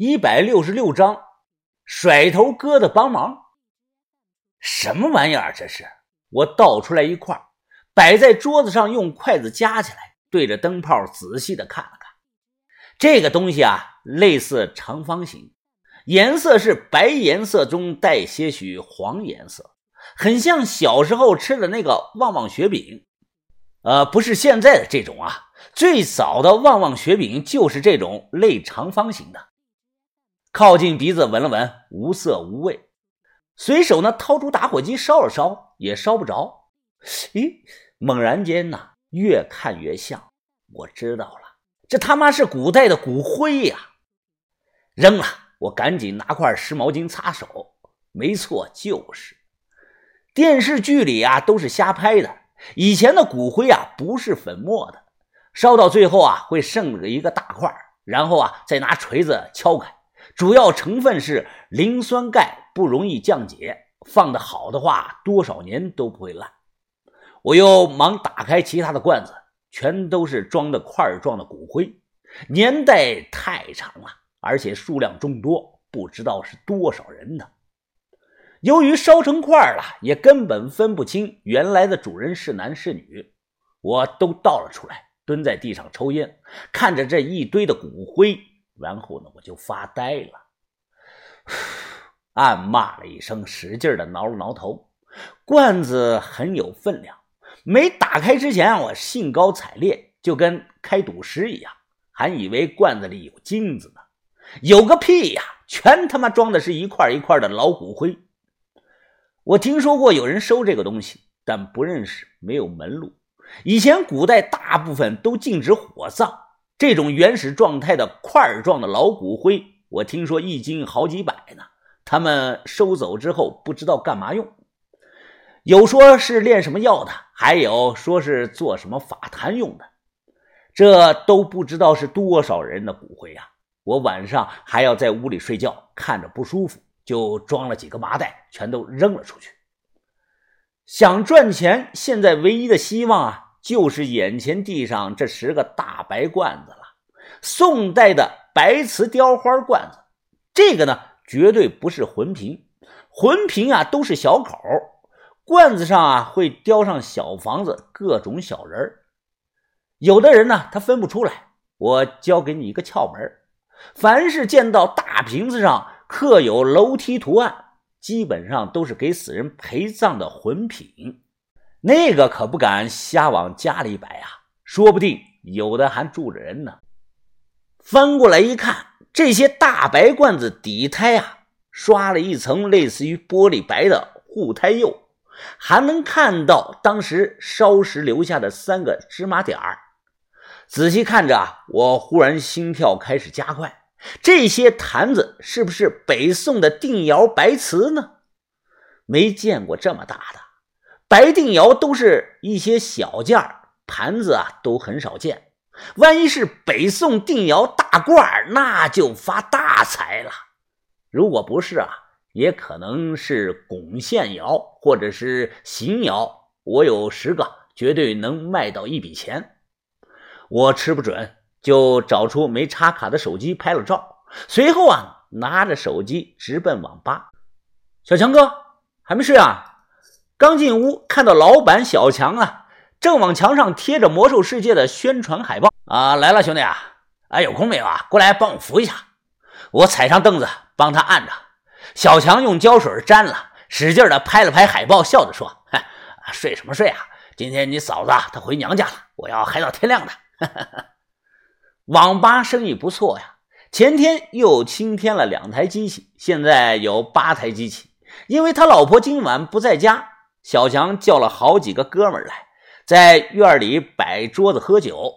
一百六十六章，甩头哥的帮忙。什么玩意儿？这是我倒出来一块，摆在桌子上，用筷子夹起来，对着灯泡仔细的看了看。这个东西啊，类似长方形，颜色是白颜色中带些许黄颜色，很像小时候吃的那个旺旺雪饼。呃，不是现在的这种啊，最早的旺旺雪饼就是这种类长方形的。靠近鼻子闻了闻，无色无味。随手呢掏出打火机烧了烧，也烧不着。咦，猛然间呢，越看越像。我知道了，这他妈是古代的骨灰呀！扔了，我赶紧拿块湿毛巾擦手。没错，就是电视剧里啊，都是瞎拍的。以前的骨灰啊，不是粉末的，烧到最后啊，会剩个一个大块，然后啊，再拿锤子敲开。主要成分是磷酸钙，不容易降解。放的好的话，多少年都不会烂。我又忙打开其他的罐子，全都是装的块状的骨灰，年代太长了，而且数量众多，不知道是多少人呢。由于烧成块了，也根本分不清原来的主人是男是女，我都倒了出来，蹲在地上抽烟，看着这一堆的骨灰。然后呢，我就发呆了，暗骂了一声，使劲的挠了挠头。罐子很有分量，没打开之前，我兴高采烈，就跟开赌石一样，还以为罐子里有金子呢。有个屁呀！全他妈装的是一块一块的老骨灰。我听说过有人收这个东西，但不认识，没有门路。以前古代大部分都禁止火葬。这种原始状态的块状的老骨灰，我听说一斤好几百呢。他们收走之后不知道干嘛用，有说是炼什么药的，还有说是做什么法坛用的，这都不知道是多少人的骨灰呀！我晚上还要在屋里睡觉，看着不舒服，就装了几个麻袋，全都扔了出去。想赚钱，现在唯一的希望啊！就是眼前地上这十个大白罐子了，宋代的白瓷雕花罐子，这个呢绝对不是魂瓶，魂瓶啊都是小口，罐子上啊会雕上小房子、各种小人有的人呢他分不出来，我教给你一个窍门凡是见到大瓶子上刻有楼梯图案，基本上都是给死人陪葬的魂品。那个可不敢瞎往家里摆啊，说不定有的还住着人呢。翻过来一看，这些大白罐子底胎啊，刷了一层类似于玻璃白的护胎釉，还能看到当时烧时留下的三个芝麻点儿。仔细看着啊，我忽然心跳开始加快。这些坛子是不是北宋的定窑白瓷呢？没见过这么大的。白定窑都是一些小件儿盘子啊，都很少见。万一是北宋定窑大罐那就发大财了。如果不是啊，也可能是拱线窑或者是邢窑。我有十个，绝对能卖到一笔钱。我吃不准，就找出没插卡的手机拍了照，随后啊，拿着手机直奔网吧。小强哥还没睡啊？刚进屋，看到老板小强啊，正往墙上贴着魔兽世界的宣传海报啊，来了，兄弟啊，哎，有空没有啊？过来帮我扶一下。我踩上凳子帮他按着，小强用胶水粘了，使劲的拍了拍海报，笑着说：“睡什么睡啊？今天你嫂子她回娘家了，我要嗨到天亮的。”网吧生意不错呀，前天又新添了两台机器，现在有八台机器，因为他老婆今晚不在家。小强叫了好几个哥们来，在院里摆桌子喝酒。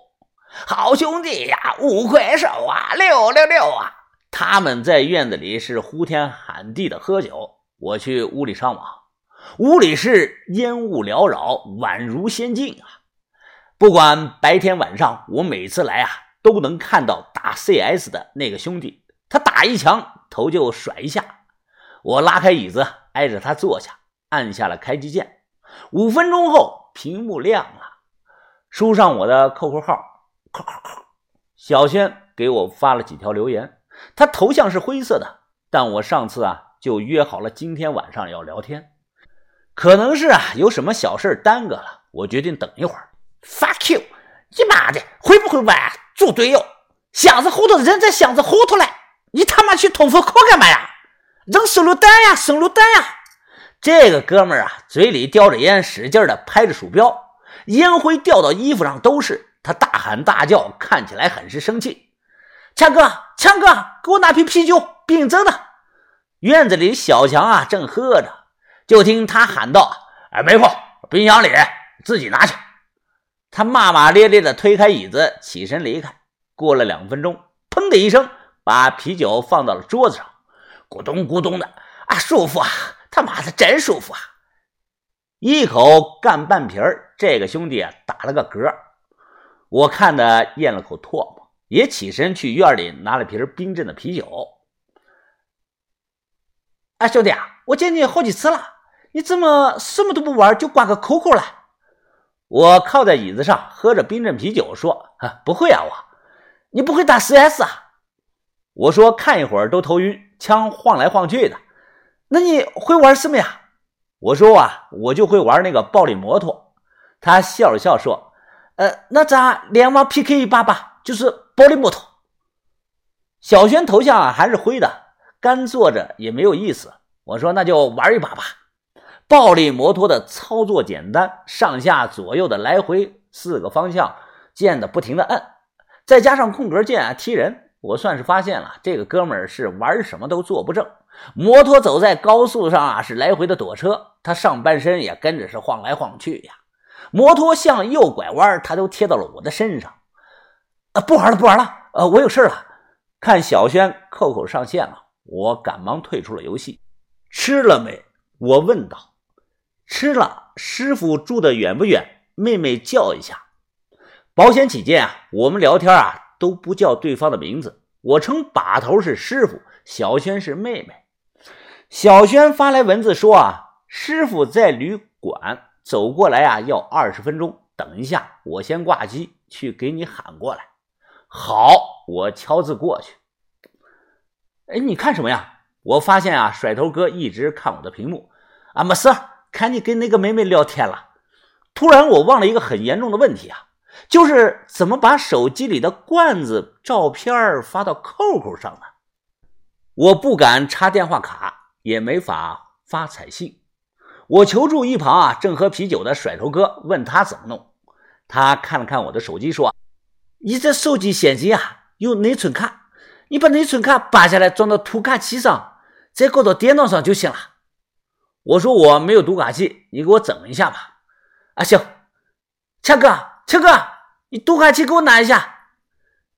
好兄弟呀，五魁首啊，六六六啊！他们在院子里是呼天喊地的喝酒。我去屋里上网，屋里是烟雾缭绕，宛如仙境啊！不管白天晚上，我每次来啊，都能看到打 CS 的那个兄弟。他打一枪，头就甩一下。我拉开椅子，挨着他坐下。按下了开机键，五分钟后，屏幕亮了，输上我的 QQ 号，小轩给我发了几条留言，他头像是灰色的，但我上次啊就约好了今天晚上要聊天，可能是啊有什么小事耽搁了，我决定等一会儿。Fuck you！你妈的会不会玩？猪队友，箱子后头的人在箱子后头嘞，你他妈去通风口干嘛呀？扔手榴弹呀，手榴弹呀！这个哥们儿啊，嘴里叼着烟，使劲的拍着鼠标，烟灰掉到衣服上都是。他大喊大叫，看起来很是生气。强哥，强哥，给我拿瓶啤酒，冰镇的。院子里小强啊正喝着，就听他喊道：“哎，没空，冰箱里，自己拿去。”他骂骂咧咧的推开椅子，起身离开。过了两分钟，砰的一声，把啤酒放到了桌子上，咕咚咕咚的，啊，舒服啊！他妈的，真舒服啊！一口干半瓶儿，这个兄弟打了个嗝。我看的咽了口唾沫，也起身去院里拿了瓶冰镇的啤酒。啊，兄弟啊，我见你好几次了，你怎么什么都不玩就挂个 QQ 了？我靠在椅子上喝着冰镇啤酒，说：“不会啊，我，你不会打 CS 啊？”我说：“看一会儿都头晕，枪晃来晃去的。”那你会玩什么呀？我说：“啊，我就会玩那个暴力摩托。”他笑了笑说：“呃，那咱联网 PK 一把吧，就是暴力摩托。”小轩头像啊还是灰的，干坐着也没有意思。我说：“那就玩一把吧。”暴力摩托的操作简单，上下左右的来回四个方向键的不停的摁，再加上空格键踢人，我算是发现了这个哥们儿是玩什么都坐不正。摩托走在高速上啊，是来回的躲车，他上半身也跟着是晃来晃去呀。摩托向右拐弯，他都贴到了我的身上。啊，不玩了，不玩了，呃，我有事了。看小轩扣扣上线了，我赶忙退出了游戏。吃了没？我问道。吃了，师傅住的远不远？妹妹叫一下，保险起见啊，我们聊天啊都不叫对方的名字。我称把头是师傅，小轩是妹妹。小轩发来文字说啊，师傅在旅馆，走过来啊要二十分钟，等一下，我先挂机去给你喊过来。好，我敲字过去。哎，你看什么呀？我发现啊，甩头哥一直看我的屏幕。啊，没事。看你跟那个妹妹聊天了，突然我忘了一个很严重的问题啊，就是怎么把手机里的罐子照片发到 QQ 上呢？我不敢插电话卡，也没法发彩信。我求助一旁啊，正喝啤酒的甩头哥，问他怎么弄。他看了看我的手机，说：“你这手机现金啊，有内存卡，你把内存卡拔下来装到读卡器上，再搞到电脑上就行了。”我说我没有读卡器，你给我整一下吧。啊，行，强哥，强哥，你读卡器给我拿一下。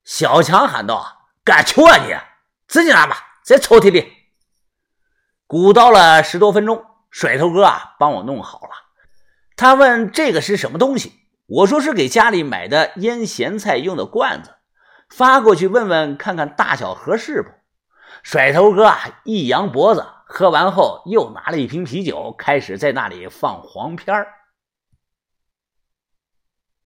小强喊道：“干球啊你！自己拿吧，在抽屉里。”鼓捣了十多分钟，甩头哥啊帮我弄好了。他问这个是什么东西，我说是给家里买的腌咸菜用的罐子，发过去问问看看大小合适不。甩头哥啊一扬脖子。喝完后，又拿了一瓶啤酒，开始在那里放黄片儿。